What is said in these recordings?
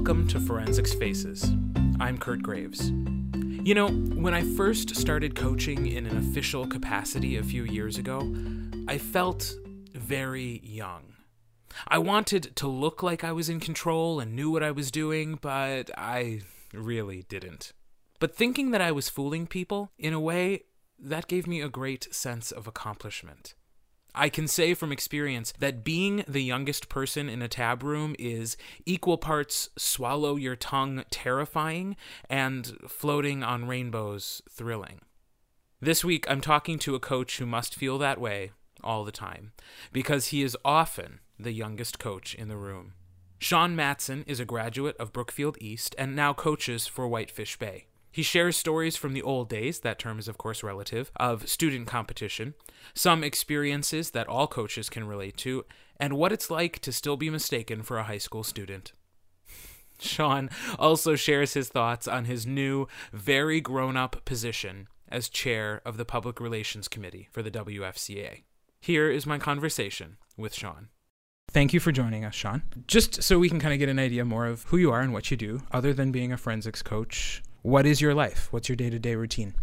Welcome to Forensics Faces. I'm Kurt Graves. You know, when I first started coaching in an official capacity a few years ago, I felt very young. I wanted to look like I was in control and knew what I was doing, but I really didn't. But thinking that I was fooling people, in a way, that gave me a great sense of accomplishment. I can say from experience that being the youngest person in a tab room is equal parts swallow your tongue terrifying and floating on rainbows thrilling. This week, I'm talking to a coach who must feel that way all the time, because he is often the youngest coach in the room. Sean Matson is a graduate of Brookfield East and now coaches for Whitefish Bay. He shares stories from the old days, that term is of course relative, of student competition, some experiences that all coaches can relate to, and what it's like to still be mistaken for a high school student. Sean also shares his thoughts on his new, very grown up position as chair of the Public Relations Committee for the WFCA. Here is my conversation with Sean. Thank you for joining us, Sean. Just so we can kind of get an idea more of who you are and what you do, other than being a forensics coach, what is your life? What's your day to day routine?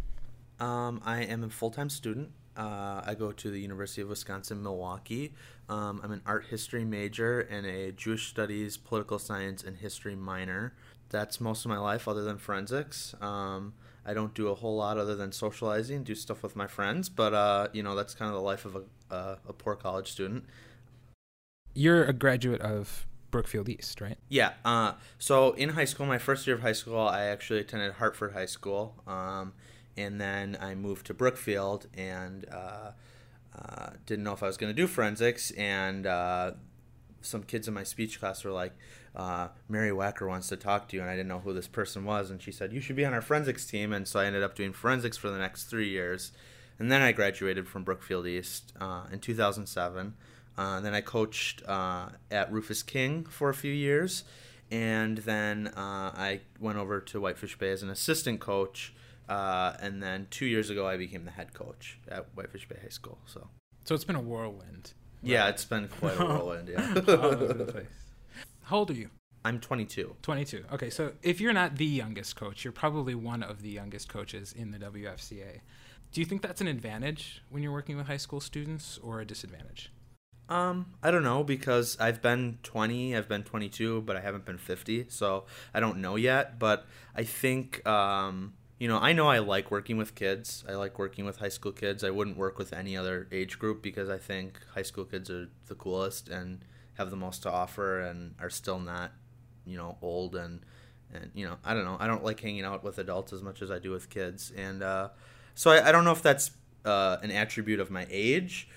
Um, I am a full time student. Uh, I go to the University of Wisconsin Milwaukee. Um, I'm an art history major and a Jewish studies, political science, and history minor. That's most of my life, other than forensics. Um, I don't do a whole lot other than socializing, do stuff with my friends, but uh, you know that's kind of the life of a, uh, a poor college student. You're a graduate of Brookfield East, right? Yeah. Uh, so in high school, my first year of high school, I actually attended Hartford High School, um, and then I moved to Brookfield and uh, uh, didn't know if I was going to do forensics. And uh, some kids in my speech class were like, uh, "Mary Wacker wants to talk to you," and I didn't know who this person was. And she said, "You should be on our forensics team." And so I ended up doing forensics for the next three years, and then I graduated from Brookfield East uh, in 2007. Uh, then I coached uh, at Rufus King for a few years, and then uh, I went over to Whitefish Bay as an assistant coach. Uh, and then two years ago, I became the head coach at Whitefish Bay High School. So, so it's been a whirlwind. Right? Yeah, it's been quite a whirlwind. Yeah. How old are you? I'm 22. 22. Okay, so if you're not the youngest coach, you're probably one of the youngest coaches in the WFCA. Do you think that's an advantage when you're working with high school students or a disadvantage? Um, I don't know because I've been 20, I've been 22, but I haven't been 50, so I don't know yet. But I think, um, you know, I know I like working with kids. I like working with high school kids. I wouldn't work with any other age group because I think high school kids are the coolest and have the most to offer and are still not, you know, old and and you know, I don't know. I don't like hanging out with adults as much as I do with kids, and uh, so I, I don't know if that's uh, an attribute of my age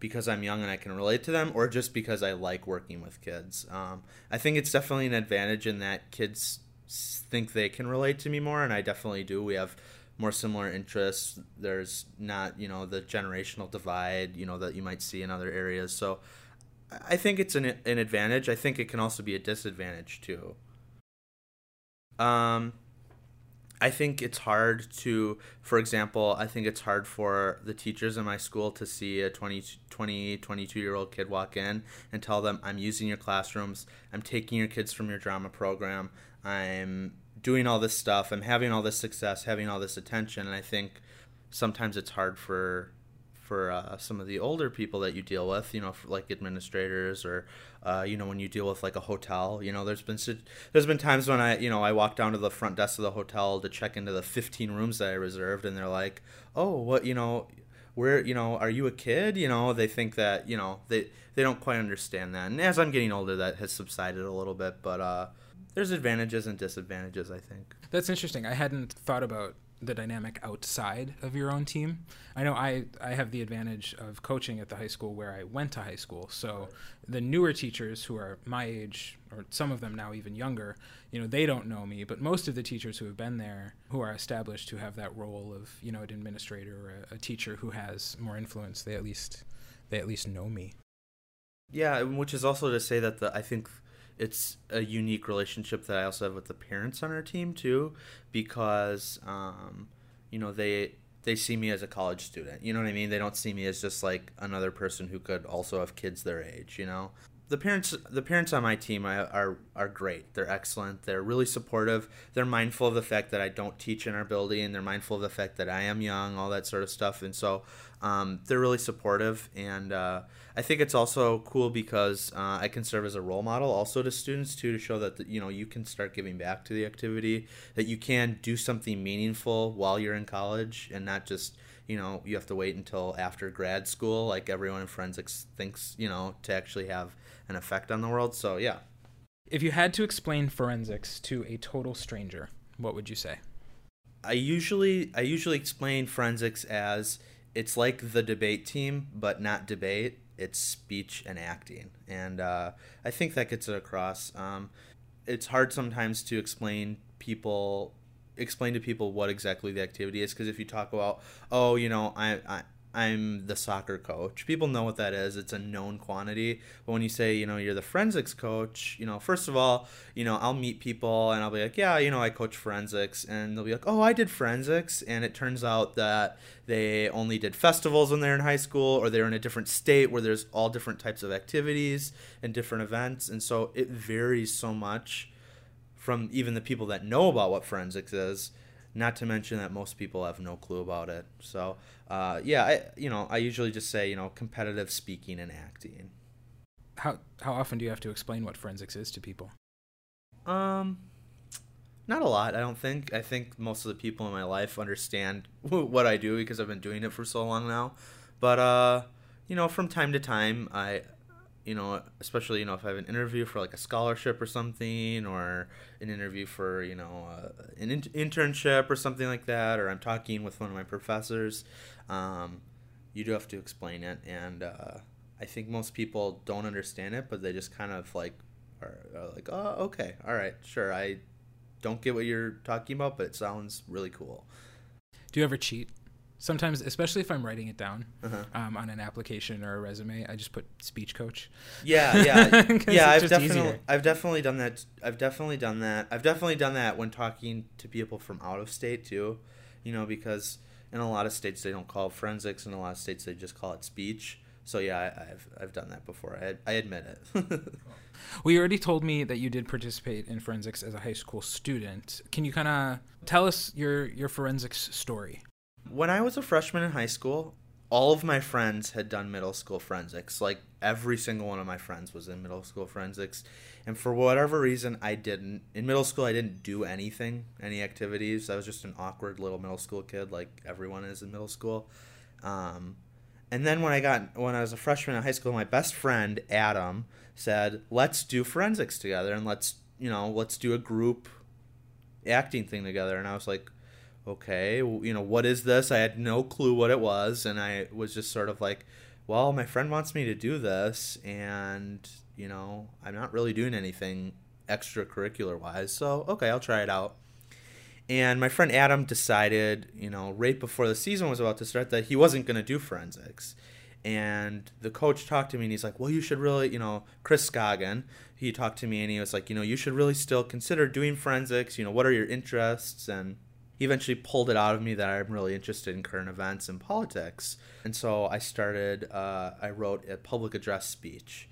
because I'm young and I can relate to them, or just because I like working with kids. Um, I think it's definitely an advantage in that kids think they can relate to me more, and I definitely do. We have more similar interests. There's not, you know, the generational divide, you know, that you might see in other areas. So I think it's an, an advantage. I think it can also be a disadvantage too. Um, I think it's hard to, for example, I think it's hard for the teachers in my school to see a 20, 20 22 year old kid walk in and tell them, I'm using your classrooms, I'm taking your kids from your drama program, I'm doing all this stuff, I'm having all this success, having all this attention. And I think sometimes it's hard for for uh, some of the older people that you deal with, you know, like administrators or, uh, you know, when you deal with like a hotel, you know, there's been there's been times when I, you know, I walk down to the front desk of the hotel to check into the 15 rooms that I reserved, and they're like, "Oh, what, you know, where, you know, are you a kid?" You know, they think that, you know, they they don't quite understand that. And as I'm getting older, that has subsided a little bit, but uh, there's advantages and disadvantages, I think. That's interesting. I hadn't thought about the dynamic outside of your own team. I know I, I have the advantage of coaching at the high school where I went to high school. So the newer teachers who are my age, or some of them now even younger, you know, they don't know me. But most of the teachers who have been there, who are established, who have that role of you know an administrator or a, a teacher who has more influence, they at least they at least know me. Yeah, which is also to say that the I think it's a unique relationship that I also have with the parents on our team too, because um, you know they they see me as a college student. You know what I mean? They don't see me as just like another person who could also have kids their age. You know, the parents the parents on my team are, are are great. They're excellent. They're really supportive. They're mindful of the fact that I don't teach in our building. They're mindful of the fact that I am young, all that sort of stuff. And so um, they're really supportive. And uh, I think it's also cool because uh, I can serve as a role model also to students too to show that the, you know you can start giving back to the activity, that you can do something meaningful while you're in college and not just you know you have to wait until after grad school like everyone in forensics thinks you know to actually have an effect on the world. So yeah. If you had to explain forensics to a total stranger, what would you say? I usually I usually explain forensics as it's like the debate team, but not debate. It's speech and acting, and uh, I think that gets it across. Um, it's hard sometimes to explain people explain to people what exactly the activity is because if you talk about oh you know I, I I'm the soccer coach. People know what that is. It's a known quantity. But when you say, you know, you're the forensics coach, you know, first of all, you know, I'll meet people and I'll be like, yeah, you know, I coach forensics. And they'll be like, oh, I did forensics. And it turns out that they only did festivals when they're in high school or they're in a different state where there's all different types of activities and different events. And so it varies so much from even the people that know about what forensics is not to mention that most people have no clue about it. So, uh, yeah, I you know I usually just say you know competitive speaking and acting. How how often do you have to explain what forensics is to people? Um, not a lot. I don't think. I think most of the people in my life understand what I do because I've been doing it for so long now. But uh, you know, from time to time, I you know, especially you know if I have an interview for like a scholarship or something, or an interview for you know uh, an in- internship or something like that, or I'm talking with one of my professors, um, you do have to explain it, and uh, I think most people don't understand it, but they just kind of like are, are like, oh, okay, all right, sure, I don't get what you're talking about, but it sounds really cool. Do you ever cheat? Sometimes, especially if I'm writing it down uh-huh. um, on an application or a resume, I just put speech coach. Yeah, yeah, yeah. I've definitely, easier. I've definitely done that. I've definitely done that. I've definitely done that when talking to people from out of state too. You know, because in a lot of states they don't call it forensics, in a lot of states they just call it speech. So yeah, I, have I've done that before. I I admit it. well, you already told me that you did participate in forensics as a high school student. Can you kind of tell us your your forensics story? When I was a freshman in high school, all of my friends had done middle school forensics. Like every single one of my friends was in middle school forensics. And for whatever reason, I didn't. In middle school, I didn't do anything, any activities. I was just an awkward little middle school kid, like everyone is in middle school. Um, and then when I got when I was a freshman in high school, my best friend Adam said, "Let's do forensics together, and let's you know let's do a group acting thing together." And I was like, okay, you know, what is this? I had no clue what it was, and I was just sort of like, well, my friend wants me to do this, and you know, I'm not really doing anything extracurricular wise, so okay, I'll try it out. And my friend Adam decided, you know, right before the season was about to start, that he wasn't going to do forensics. And the coach talked to me and he's like, Well, you should really, you know, Chris Scoggin, he talked to me and he was like, You know, you should really still consider doing forensics. You know, what are your interests? And eventually pulled it out of me that I'm really interested in current events and politics. And so I started, uh, I wrote a public address speech.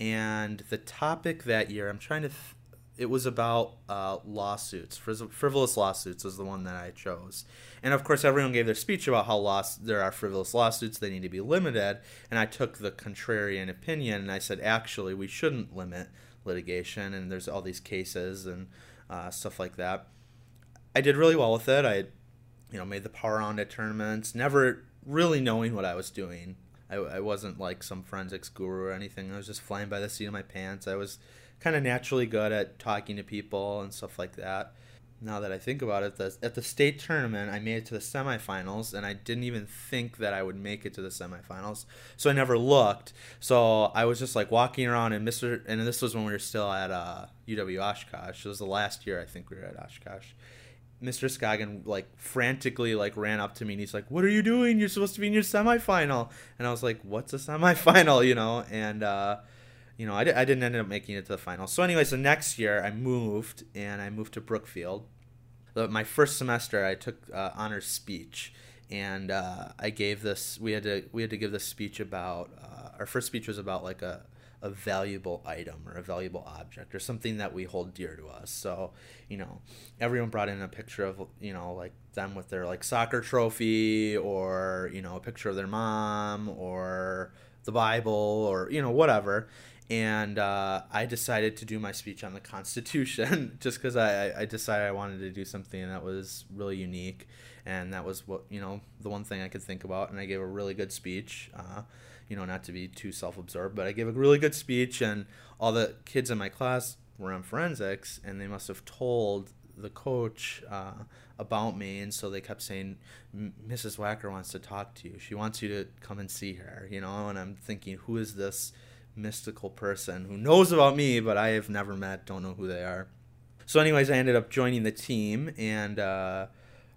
And the topic that year, I'm trying to, th- it was about uh, lawsuits. Frivolous lawsuits was the one that I chose. And of course, everyone gave their speech about how there are frivolous lawsuits, they need to be limited. And I took the contrarian opinion and I said, actually, we shouldn't limit litigation. And there's all these cases and uh, stuff like that. I did really well with it. I, you know, made the round at tournaments, never really knowing what I was doing. I, I wasn't like some forensics guru or anything. I was just flying by the seat of my pants. I was kind of naturally good at talking to people and stuff like that. Now that I think about it, the, at the state tournament, I made it to the semifinals, and I didn't even think that I would make it to the semifinals. So I never looked. So I was just like walking around, and Mr. And this was when we were still at uh, UW Oshkosh. It was the last year I think we were at Oshkosh Mr. Scoggin like frantically like ran up to me and he's like, "What are you doing? You're supposed to be in your semifinal." And I was like, "What's a semifinal?" You know, and uh, you know, I, I didn't end up making it to the final. So anyway, so next year I moved and I moved to Brookfield. My first semester, I took uh, honors speech, and uh, I gave this. We had to we had to give this speech about. Uh, our first speech was about like a a valuable item or a valuable object or something that we hold dear to us. So, you know, everyone brought in a picture of, you know, like them with their like soccer trophy or, you know, a picture of their mom or the Bible or, you know, whatever. And uh, I decided to do my speech on the Constitution just because I, I decided I wanted to do something that was really unique. And that was what, you know, the one thing I could think about. And I gave a really good speech. Uh, you know, not to be too self absorbed, but I gave a really good speech, and all the kids in my class were on forensics, and they must have told the coach uh, about me, and so they kept saying, "Mrs. Wacker wants to talk to you. She wants you to come and see her." You know, and I'm thinking, who is this mystical person who knows about me, but I have never met, don't know who they are. So, anyways, I ended up joining the team, and uh,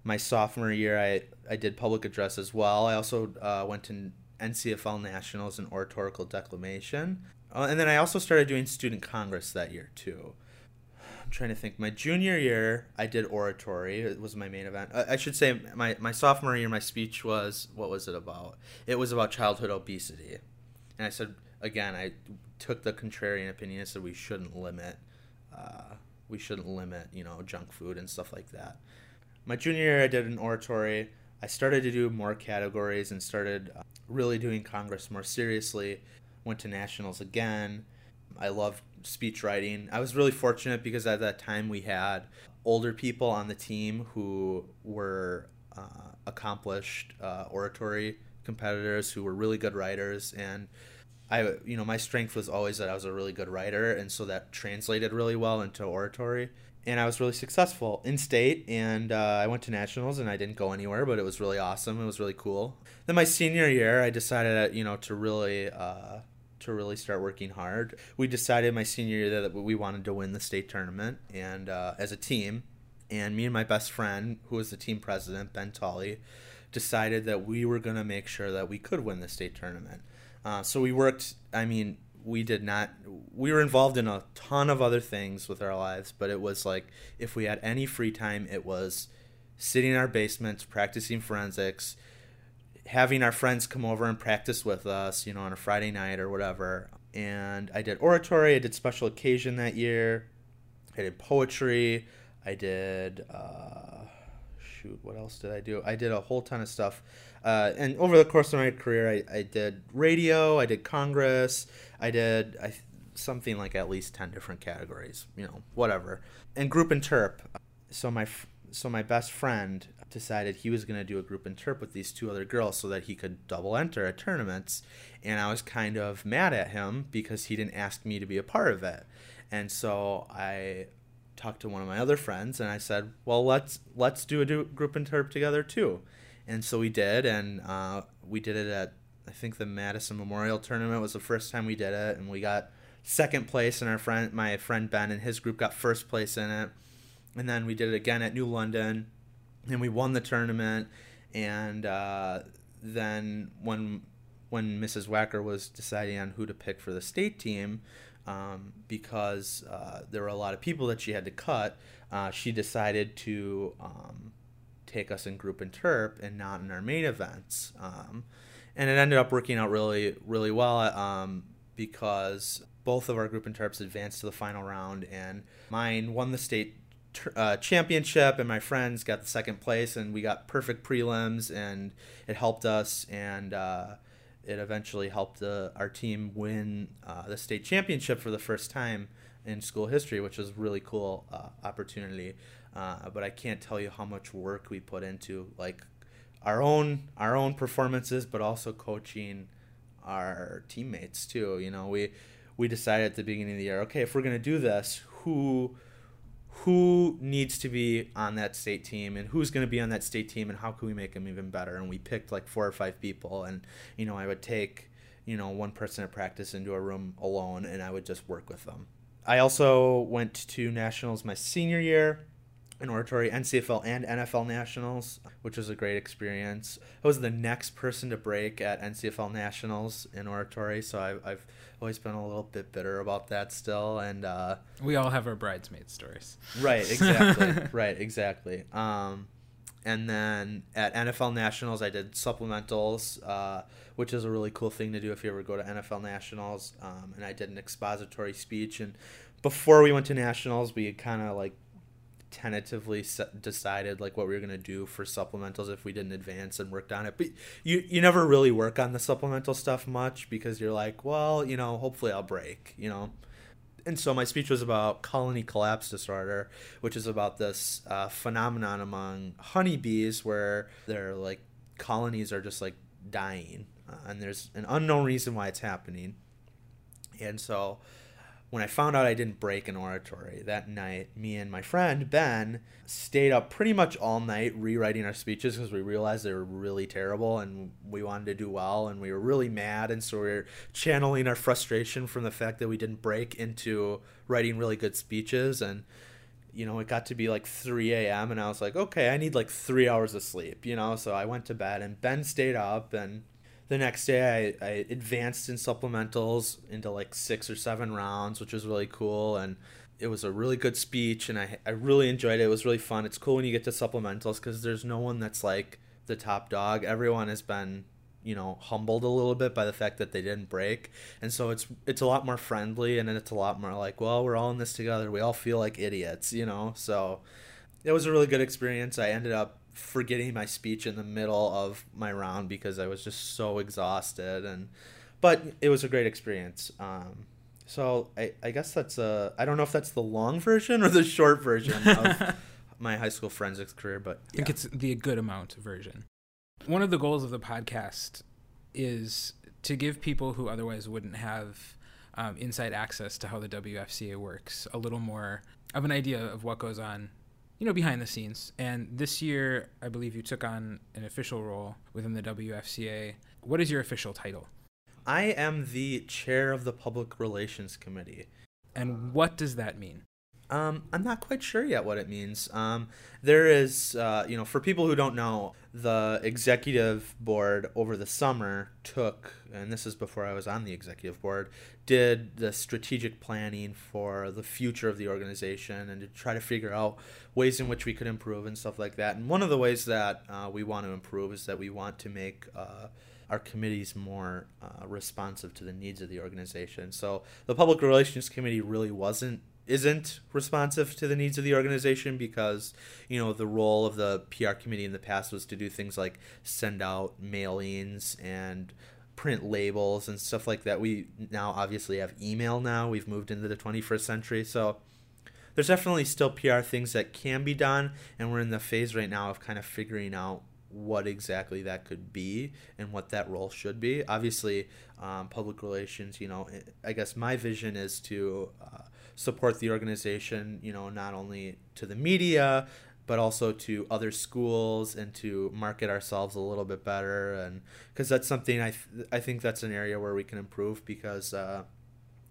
my sophomore year, I I did public address as well. I also uh, went to NCFL Nationals in oratorical declamation. Uh, and then I also started doing student congress that year too. I'm trying to think. My junior year, I did oratory. It was my main event. I, I should say my, my sophomore year, my speech was what was it about? It was about childhood obesity. And I said, again, I took the contrarian opinion and said we shouldn't limit, uh, we shouldn't limit, you know, junk food and stuff like that. My junior year, I did an oratory. I started to do more categories and started uh, really doing Congress more seriously. Went to nationals again. I loved speech writing. I was really fortunate because at that time we had older people on the team who were uh, accomplished uh, oratory competitors who were really good writers and I you know my strength was always that I was a really good writer and so that translated really well into oratory and I was really successful in state. And uh, I went to nationals, and I didn't go anywhere, but it was really awesome. It was really cool. Then my senior year, I decided, you know, to really. Uh, to really start working hard. We decided my senior year that we wanted to win the state tournament and uh, as a team. And me and my best friend, who was the team president, Ben Tully, decided that we were going to make sure that we could win the state tournament. Uh, so we worked, I mean, we did not we were involved in a ton of other things with our lives but it was like if we had any free time it was sitting in our basements practicing forensics having our friends come over and practice with us you know on a friday night or whatever. And i did oratory i did special occasion that year. I did poetry. I did uh, shoot what else did i do i did a whole ton of stuff uh, and over the course of my career, I, I did radio, I did Congress, I did I, something like at least 10 different categories, you know, whatever. And group interp. So my so my best friend decided he was going to do a group interp with these two other girls so that he could double enter at tournaments and I was kind of mad at him because he didn't ask me to be a part of it. And so I talked to one of my other friends and I said, "Well, let's let's do a do group interp together too." and so we did, and uh, we did it at I think the Madison Memorial Tournament was the first time we did it, and we got second place, and our friend my friend Ben and his group got first place in it, and then we did it again at New London, and we won the tournament, and uh, then when when Mrs. Wacker was deciding on who to pick for the state team, um, because uh, there were a lot of people that she had to cut, uh, she decided to um, take us in group interp and not in our main events. Um, and it ended up working out really, really well um, because both of our group interps advanced to the final round, and mine won the state uh, championship, and my friends got the second place, and we got perfect prelims, and it helped us, and uh, it eventually helped the, our team win uh, the state championship for the first time in school history, which was a really cool uh, opportunity. Uh, but I can't tell you how much work we put into like our own our own performances, but also coaching our teammates too. You know, we we decided at the beginning of the year, okay, if we're gonna do this, who who needs to be on that state team and who's going to be on that state team and how can we make them even better? And we picked like four or five people and you know i would take you know one person at practice into a room alone and i would just work with them. I also went to nationals my senior year in oratory, NCFL and NFL Nationals, which was a great experience. I was the next person to break at NCFL Nationals in oratory, so I've, I've always been a little bit bitter about that still. And uh, we all have our bridesmaid stories. Right, exactly. right, exactly. Um, and then at NFL Nationals, I did supplementals, uh, which is a really cool thing to do if you ever go to NFL Nationals. Um, and I did an expository speech. And before we went to Nationals, we kind of like tentatively decided like what we were gonna do for supplementals if we didn't advance and worked on it. But you you never really work on the supplemental stuff much because you're like, well, you know, hopefully I'll break, you know and so my speech was about colony collapse disorder, which is about this uh, phenomenon among honeybees where their like colonies are just like dying, uh, and there's an unknown reason why it's happening. And so when I found out I didn't break an oratory that night, me and my friend Ben stayed up pretty much all night rewriting our speeches because we realized they were really terrible and we wanted to do well and we were really mad. And so we were channeling our frustration from the fact that we didn't break into writing really good speeches. And, you know, it got to be like 3 a.m. and I was like, okay, I need like three hours of sleep, you know? So I went to bed and Ben stayed up and the next day I, I advanced in supplementals into like six or seven rounds which was really cool and it was a really good speech and I, I really enjoyed it. It was really fun. It's cool when you get to supplementals because there's no one that's like the top dog. Everyone has been you know humbled a little bit by the fact that they didn't break and so it's it's a lot more friendly and it's a lot more like well we're all in this together. We all feel like idiots you know? So it was a really good experience. I ended up forgetting my speech in the middle of my round because I was just so exhausted and but it was a great experience. Um, so I, I guess that's a I don't know if that's the long version or the short version of my high school forensics career, but yeah. I think it's the good amount version. One of the goals of the podcast is to give people who otherwise wouldn't have um, inside access to how the WFCA works a little more of an idea of what goes on you know, behind the scenes. And this year, I believe you took on an official role within the WFCA. What is your official title? I am the chair of the Public Relations Committee. And what does that mean? Um, I'm not quite sure yet what it means. Um, there is, uh, you know, for people who don't know, the executive board over the summer took, and this is before I was on the executive board, did the strategic planning for the future of the organization and to try to figure out ways in which we could improve and stuff like that. And one of the ways that uh, we want to improve is that we want to make uh, our committees more uh, responsive to the needs of the organization. So the public relations committee really wasn't isn't responsive to the needs of the organization because you know the role of the PR committee in the past was to do things like send out mailings and print labels and stuff like that. We now obviously have email now. We've moved into the 21st century. So there's definitely still PR things that can be done and we're in the phase right now of kind of figuring out what exactly that could be and what that role should be. Obviously, um, public relations, you know, I guess my vision is to uh, support the organization, you know, not only to the media, but also to other schools and to market ourselves a little bit better. And because that's something I, th- I think that's an area where we can improve because, uh,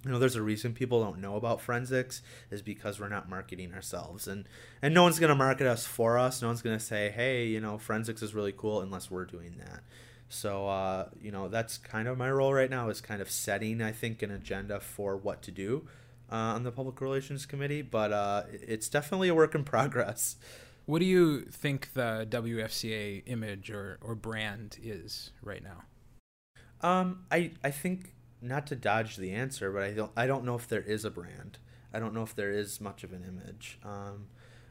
you know, there's a reason people don't know about forensics is because we're not marketing ourselves, and and no one's gonna market us for us. No one's gonna say, hey, you know, forensics is really cool unless we're doing that. So, uh, you know, that's kind of my role right now is kind of setting, I think, an agenda for what to do uh, on the Public Relations Committee, but uh, it's definitely a work in progress. What do you think the WFCA image or, or brand is right now? Um, I I think not to dodge the answer, but I don't I don't know if there is a brand. I don't know if there is much of an image. Um,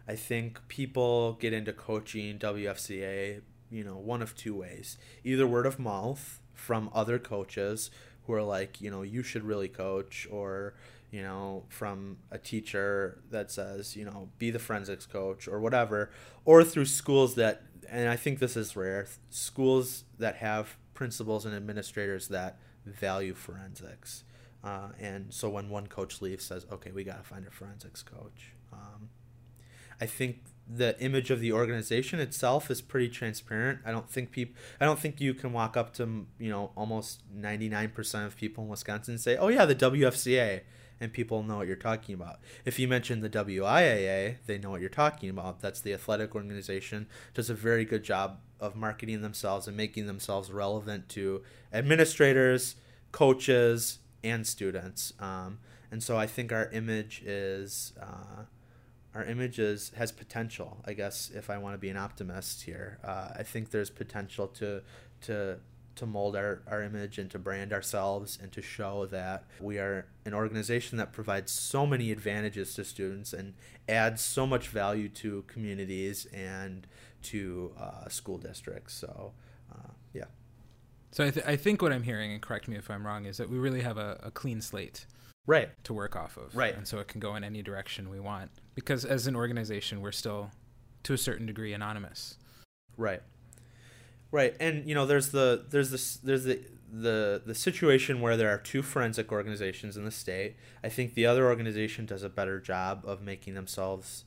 I think people get into coaching WFCA, you know, one of two ways: either word of mouth from other coaches who are like, you know, you should really coach, or you know, from a teacher that says, you know, be the forensics coach or whatever, or through schools that, and I think this is rare, schools that have principals and administrators that value forensics. Uh, and so when one coach leaves, says, okay, we got to find a forensics coach. Um, I think the image of the organization itself is pretty transparent. I don't think people I don't think you can walk up to, you know, almost 99% of people in Wisconsin and say, "Oh yeah, the WFCA." And people know what you're talking about. If you mention the WIAA, they know what you're talking about. That's the athletic organization does a very good job of marketing themselves and making themselves relevant to administrators, coaches, and students. Um, and so I think our image is uh, our image is has potential. I guess if I want to be an optimist here, uh, I think there's potential to to to mold our, our image and to brand ourselves and to show that we are an organization that provides so many advantages to students and adds so much value to communities and to uh, school districts. So, uh, yeah. So I, th- I think what I'm hearing, and correct me if I'm wrong, is that we really have a, a clean slate right. to work off of. Right. And so it can go in any direction we want. Because as an organization we're still to a certain degree anonymous. Right right and you know there's the there's this there's the the the situation where there are two forensic organizations in the state i think the other organization does a better job of making themselves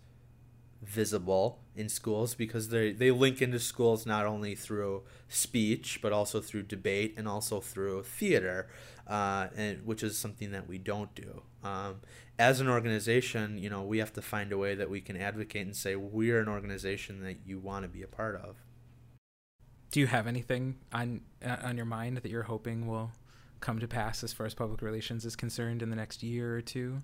visible in schools because they they link into schools not only through speech but also through debate and also through theater uh, and which is something that we don't do. Um, as an organization, you know, we have to find a way that we can advocate and say we're an organization that you want to be a part of. Do you have anything on uh, on your mind that you're hoping will come to pass as far as public relations is concerned in the next year or two?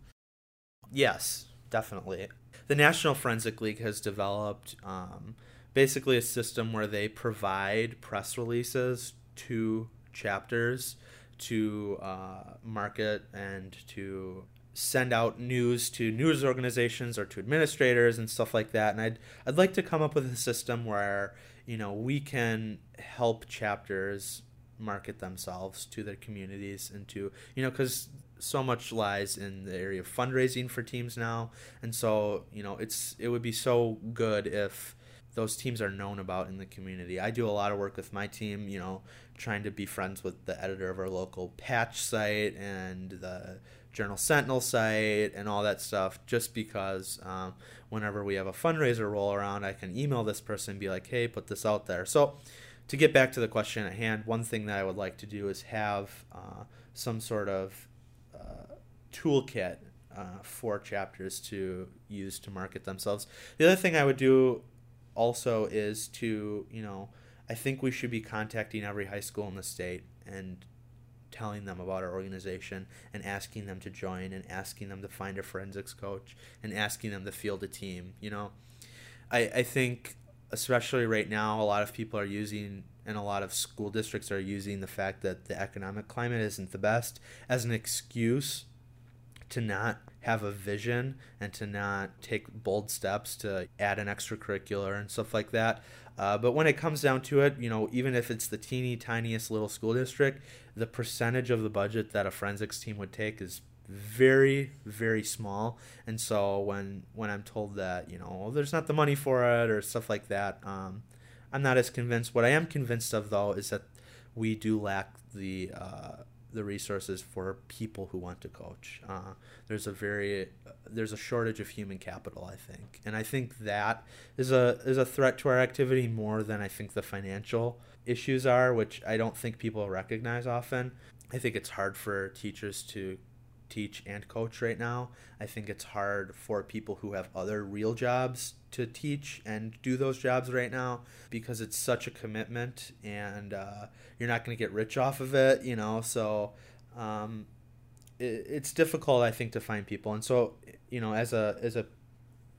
Yes, definitely. The National Forensic League has developed um, basically a system where they provide press releases to chapters to uh, market and to send out news to news organizations or to administrators and stuff like that. And I'd I'd like to come up with a system where you know we can help chapters market themselves to their communities and to you know because so much lies in the area of fundraising for teams now and so you know it's it would be so good if those teams are known about in the community. I do a lot of work with my team, you know, trying to be friends with the editor of our local patch site and the Journal Sentinel site and all that stuff, just because um, whenever we have a fundraiser roll around, I can email this person and be like, hey, put this out there. So, to get back to the question at hand, one thing that I would like to do is have uh, some sort of uh, toolkit uh, for chapters to use to market themselves. The other thing I would do also is to, you know, I think we should be contacting every high school in the state and telling them about our organization and asking them to join and asking them to find a forensics coach and asking them to field a team. You know, I, I think, especially right now, a lot of people are using and a lot of school districts are using the fact that the economic climate isn't the best as an excuse to not have a vision and to not take bold steps to add an extracurricular and stuff like that. Uh, but when it comes down to it, you know, even if it's the teeny tiniest little school district, the percentage of the budget that a forensics team would take is very very small. And so when when i'm told that you know there's not the money for it or stuff like that um, i'm not as convinced. What i am convinced of though is that we do lack the uh, the resources for people who want to coach. Uh, there's a very there's a shortage of human capital, I think, and I think that is a is a threat to our activity more than I think the financial issues are, which I don't think people recognize often. I think it's hard for teachers to teach and coach right now. I think it's hard for people who have other real jobs to teach and do those jobs right now because it's such a commitment and uh, you're not going to get rich off of it, you know. So um, it, it's difficult, I think, to find people. And so, you know, as a as a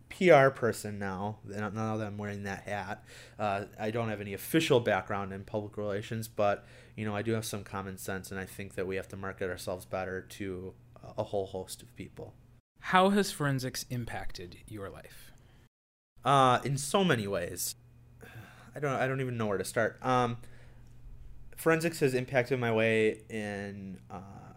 PR person now, now that I'm wearing that hat, uh, I don't have any official background in public relations, but you know, I do have some common sense, and I think that we have to market ourselves better to a whole host of people. How has forensics impacted your life? Uh, in so many ways. I don't. I don't even know where to start. Um, forensics has impacted my way in uh,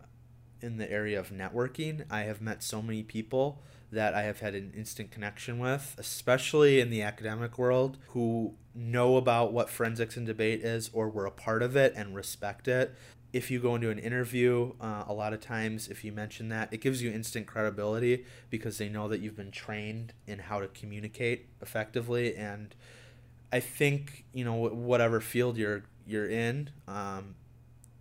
in the area of networking. I have met so many people that I have had an instant connection with, especially in the academic world, who know about what forensics and debate is or were a part of it and respect it if you go into an interview, uh, a lot of times if you mention that, it gives you instant credibility because they know that you've been trained in how to communicate effectively. And I think you know whatever field you're you're in, um,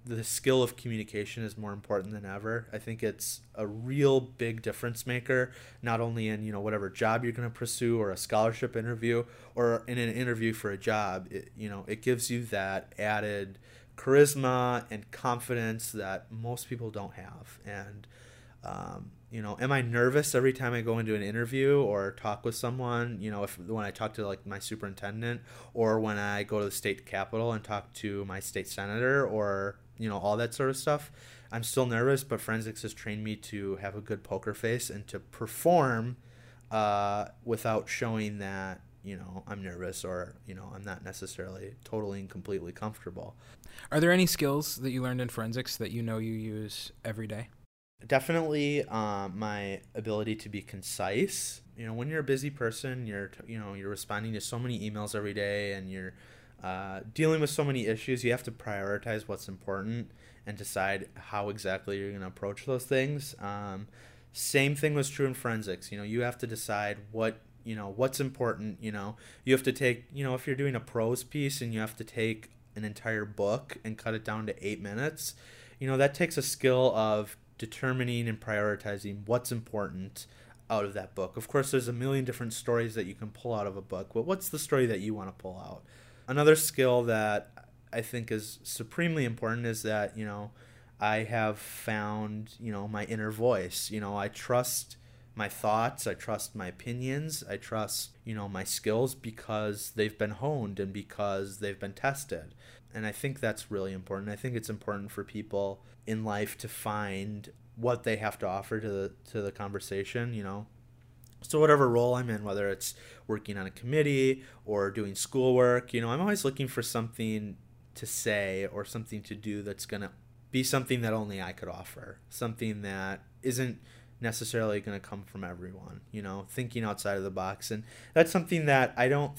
the skill of communication is more important than ever. I think it's a real big difference maker, not only in you know whatever job you're going to pursue or a scholarship interview or in an interview for a job. It, you know, it gives you that added charisma and confidence that most people don't have. And Um, you know, am I nervous every time I go into an interview or talk with someone? You know, if when I talk to like my superintendent or when I go to the state capitol and talk to my state senator or you know all that sort of stuff, I'm still nervous. But forensics has trained me to have a good poker face and to perform uh, without showing that you know I'm nervous or you know I'm not necessarily totally and completely comfortable. Are there any skills that you learned in forensics that you know you use every day? definitely uh, my ability to be concise you know when you're a busy person you're you know you're responding to so many emails every day and you're uh, dealing with so many issues you have to prioritize what's important and decide how exactly you're going to approach those things um, same thing was true in forensics you know you have to decide what you know what's important you know you have to take you know if you're doing a prose piece and you have to take an entire book and cut it down to eight minutes you know that takes a skill of determining and prioritizing what's important out of that book. Of course, there's a million different stories that you can pull out of a book, but what's the story that you want to pull out? Another skill that I think is supremely important is that, you know, I have found, you know, my inner voice. You know, I trust my thoughts, I trust my opinions, I trust, you know, my skills because they've been honed and because they've been tested. And I think that's really important. I think it's important for people in life to find what they have to offer to the to the conversation, you know. So whatever role I'm in, whether it's working on a committee or doing schoolwork, you know, I'm always looking for something to say or something to do that's going to be something that only I could offer, something that isn't necessarily going to come from everyone, you know, thinking outside of the box. And that's something that I don't,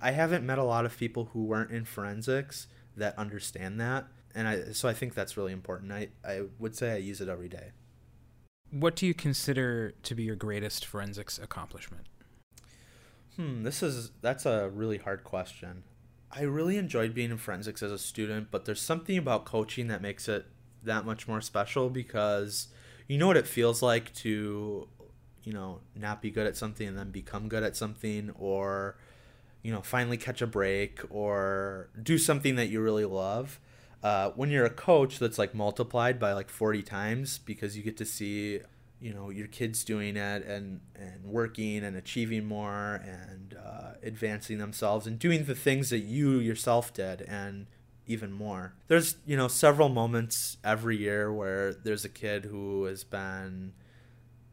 I haven't met a lot of people who weren't in forensics that understand that and I so I think that's really important. I I would say I use it every day. What do you consider to be your greatest forensics accomplishment? Hmm, this is that's a really hard question. I really enjoyed being in forensics as a student, but there's something about coaching that makes it that much more special because you know what it feels like to you know not be good at something and then become good at something or you know finally catch a break or do something that you really love uh, when you're a coach, that's like multiplied by like 40 times because you get to see, you know, your kids doing it and and working and achieving more and uh, advancing themselves and doing the things that you yourself did and even more. There's you know several moments every year where there's a kid who has been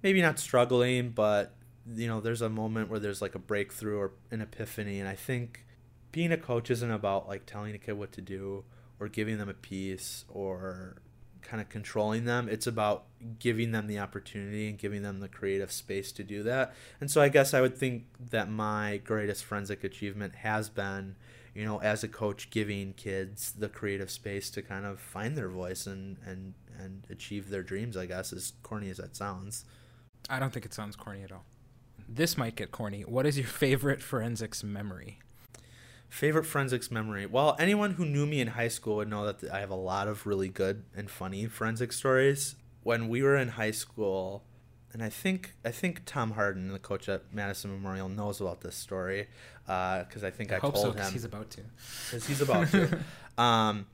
maybe not struggling, but you know there's a moment where there's like a breakthrough or an epiphany, and I think being a coach isn't about like telling a kid what to do or giving them a piece or kind of controlling them. It's about giving them the opportunity and giving them the creative space to do that. And so I guess I would think that my greatest forensic achievement has been, you know, as a coach giving kids the creative space to kind of find their voice and and and achieve their dreams, I guess, as corny as that sounds. I don't think it sounds corny at all. This might get corny. What is your favorite forensics memory? Favorite forensics memory? Well, anyone who knew me in high school would know that I have a lot of really good and funny forensic stories. When we were in high school, and I think I think Tom Harden, the coach at Madison Memorial, knows about this story because uh, I think I, I told so, him he's about to. Because he's about to. um,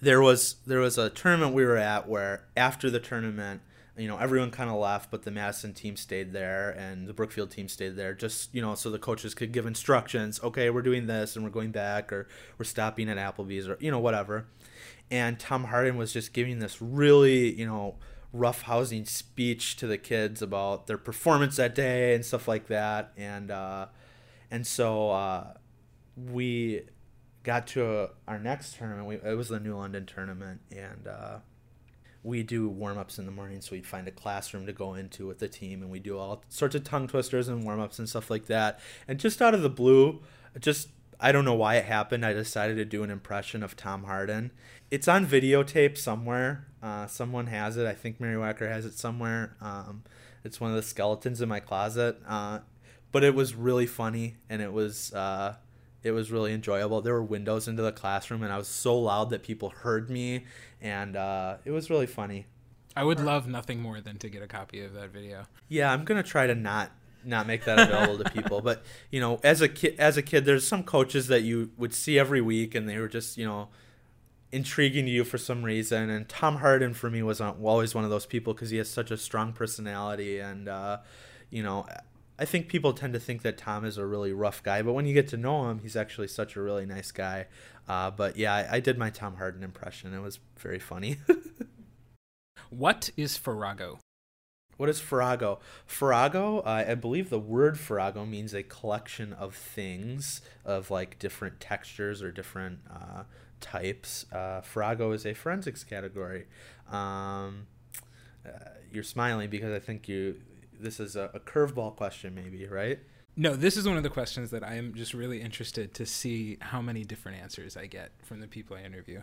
there was there was a tournament we were at where after the tournament you know everyone kind of left but the madison team stayed there and the brookfield team stayed there just you know so the coaches could give instructions okay we're doing this and we're going back or we're stopping at applebee's or you know whatever. And tom harden was just giving this really you know rough housing speech to the kids about their performance that day and stuff like that. And uh, and so uh, we got to our next tournament. We, it was the new london tournament. And uh, we do warm ups in the morning, so we'd find a classroom to go into with the team, and we do all sorts of tongue twisters and warm ups and stuff like that. And just out of the blue, just I don't know why it happened. I decided to do an impression of Tom Harden. It's on videotape somewhere. Uh, someone has it. I think Mary Wacker has it somewhere. Um, it's one of the skeletons in my closet. Uh, but it was really funny, and it was uh, it was really enjoyable. There were windows into the classroom, and I was so loud that people heard me, and uh, it was really funny. I would love nothing more than to get a copy of that video. Yeah, I'm gonna try to not not make that available to people. But you know, as a kid, as a kid, there's some coaches that you would see every week, and they were just you know intriguing to you for some reason. And Tom Harden for me was always one of those people because he has such a strong personality, and uh, you know, I think people tend to think that Tom is a really rough guy, but when you get to know him, he's actually such a really nice guy. Uh, but yeah, I, I, did my Tom Harden impression. It was very funny. what is Farrago? What is Farrago? Farrago, uh, I believe the word Farrago means a collection of things of like different textures or different uh, types. Uh, Farrago is a forensics category. Um, uh, you're smiling because I think you this is a, a curveball question, maybe, right? No, this is one of the questions that I am just really interested to see how many different answers I get from the people I interview.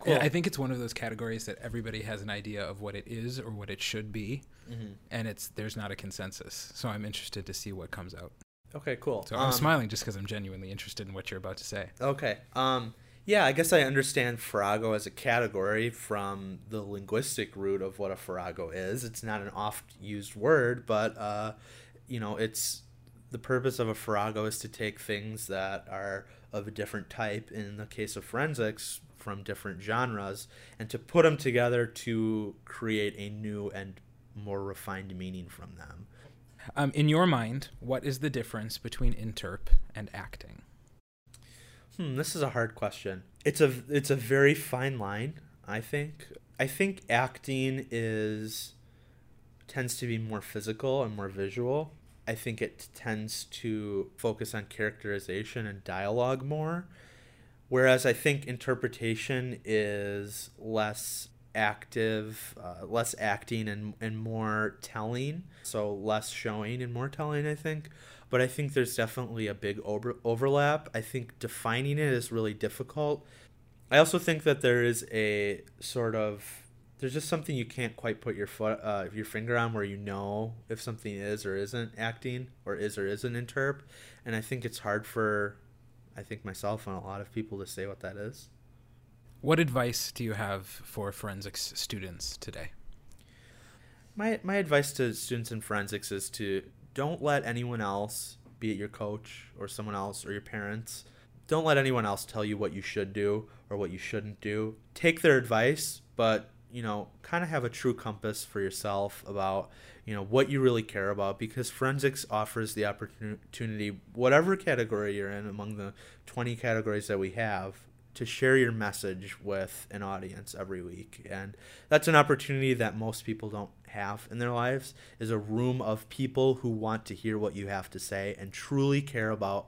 Cool. I think it's one of those categories that everybody has an idea of what it is or what it should be, mm-hmm. and it's there's not a consensus. So I'm interested to see what comes out. Okay, cool. So I'm um, smiling just because I'm genuinely interested in what you're about to say. Okay. Um, yeah, I guess I understand Farrago as a category from the linguistic root of what a Farrago is. It's not an oft used word, but uh, you know, it's the purpose of a Farrago is to take things that are of a different type. In the case of forensics, from different genres, and to put them together to create a new and more refined meaning from them. Um, in your mind, what is the difference between interp and acting? Hmm, this is a hard question. It's a it's a very fine line, I think. I think acting is tends to be more physical and more visual. I think it tends to focus on characterization and dialogue more. Whereas I think interpretation is less active, uh, less acting and, and more telling. So less showing and more telling, I think but I think there's definitely a big over- overlap. I think defining it is really difficult. I also think that there is a sort of there's just something you can't quite put your foot uh, your finger on where you know if something is or isn't acting or is or isn't interp, and I think it's hard for I think myself and a lot of people to say what that is. What advice do you have for forensics students today? My my advice to students in forensics is to don't let anyone else, be it your coach or someone else or your parents, don't let anyone else tell you what you should do or what you shouldn't do. Take their advice, but you know, kind of have a true compass for yourself about, you know, what you really care about because forensics offers the opportunity, whatever category you're in among the 20 categories that we have, to share your message with an audience every week. And that's an opportunity that most people don't have in their lives is a room of people who want to hear what you have to say and truly care about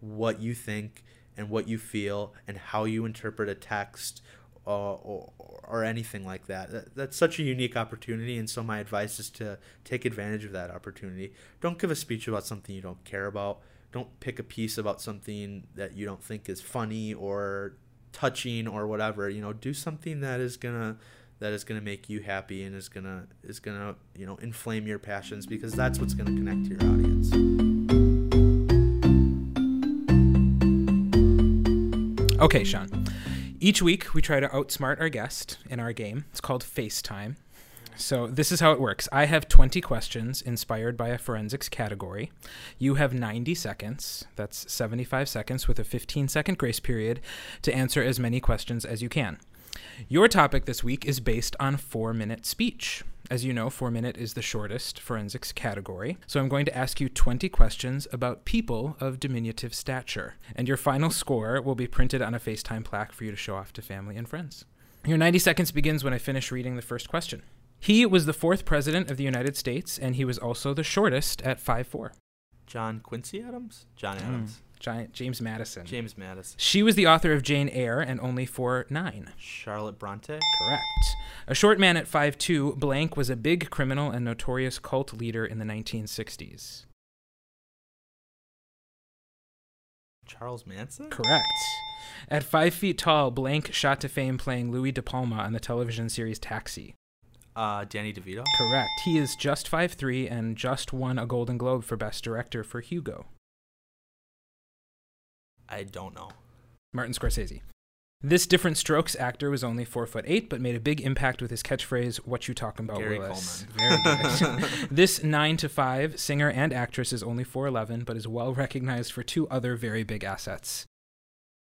what you think and what you feel and how you interpret a text uh, or, or anything like that. that. That's such a unique opportunity, and so my advice is to take advantage of that opportunity. Don't give a speech about something you don't care about. Don't pick a piece about something that you don't think is funny or touching or whatever. You know, do something that is gonna that is going to make you happy and is going to is going to you know inflame your passions because that's what's going to connect to your audience okay sean each week we try to outsmart our guest in our game it's called facetime so this is how it works. I have 20 questions inspired by a forensics category. You have 90 seconds, that's 75 seconds with a 15 second grace period to answer as many questions as you can. Your topic this week is based on four minute speech. As you know, four minute is the shortest forensics category. So I'm going to ask you 20 questions about people of diminutive stature. And your final score will be printed on a FaceTime plaque for you to show off to family and friends. Your 90 seconds begins when I finish reading the first question. He was the fourth president of the United States, and he was also the shortest at 5'4. John Quincy Adams? John hmm. Adams. Giant James Madison. James Madison. She was the author of Jane Eyre and only for nine. Charlotte Bronte. Correct. A short man at five two, Blank was a big criminal and notorious cult leader in the 1960s. Charles Manson? Correct. At five feet tall, Blank shot to fame playing Louie De Palma on the television series Taxi. Uh, Danny DeVito? Correct. He is just five three and just won a Golden Globe for Best Director for Hugo. I don't know. Martin Scorsese. This different strokes actor was only four foot eight, but made a big impact with his catchphrase "What you talking about, Gary Willis?" Coleman. Very good. this nine to five singer and actress is only four eleven, but is well recognized for two other very big assets.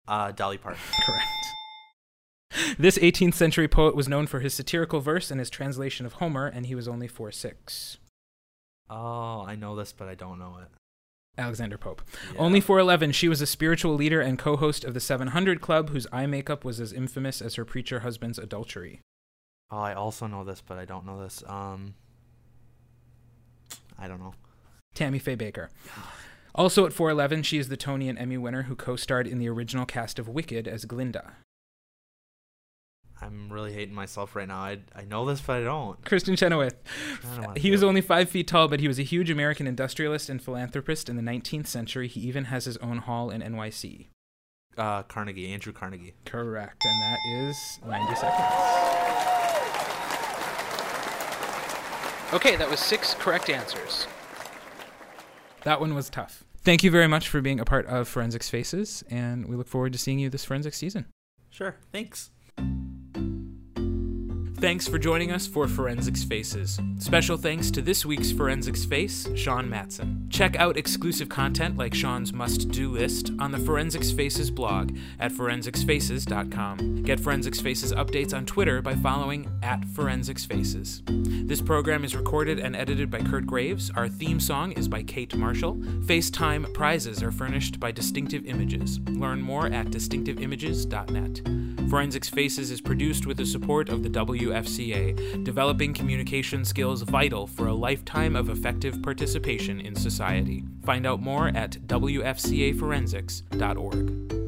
Uh, Dolly Parton. Correct. This 18th century poet was known for his satirical verse and his translation of Homer, and he was only 4 6. Oh, I know this, but I don't know it. Alexander Pope. Yeah. Only 411, she was a spiritual leader and co host of the 700 Club, whose eye makeup was as infamous as her preacher husband's adultery. Oh, I also know this, but I don't know this. Um, I don't know. Tammy Faye Bakker. Also at 411, she is the Tony and Emmy winner who co starred in the original cast of Wicked as Glinda. I'm really hating myself right now. I, I know this, but I don't. Kristin Chenoweth. Don't He was it. only five feet tall, but he was a huge American industrialist and philanthropist in the 19th century. He even has his own hall in NYC. uh, Carnegie, Andrew Carnegie. Correct, and that is 90 seconds. Okay, that was six correct answers. That one was tough. Thank you very much for being a part of Forensics Faces, and we look forward to seeing you this forensics season. Sure. Thanks. Thanks for joining us for Forensics Faces. Special thanks to this week's Forensics Face, Sean Matson. Check out exclusive content like Sean's must do list on the Forensics Faces blog at forensicsfaces.com. Get Forensics Faces updates on Twitter by following at Forensics Faces. This program is recorded and edited by Kurt Graves. Our theme song is by Kate Marshall. FaceTime prizes are furnished by Distinctive Images. Learn more at distinctiveimages.net. Forensics Faces is produced with the support of the WFCA, developing communication skills vital for a lifetime of effective participation in society. Find out more at WFCAforensics.org.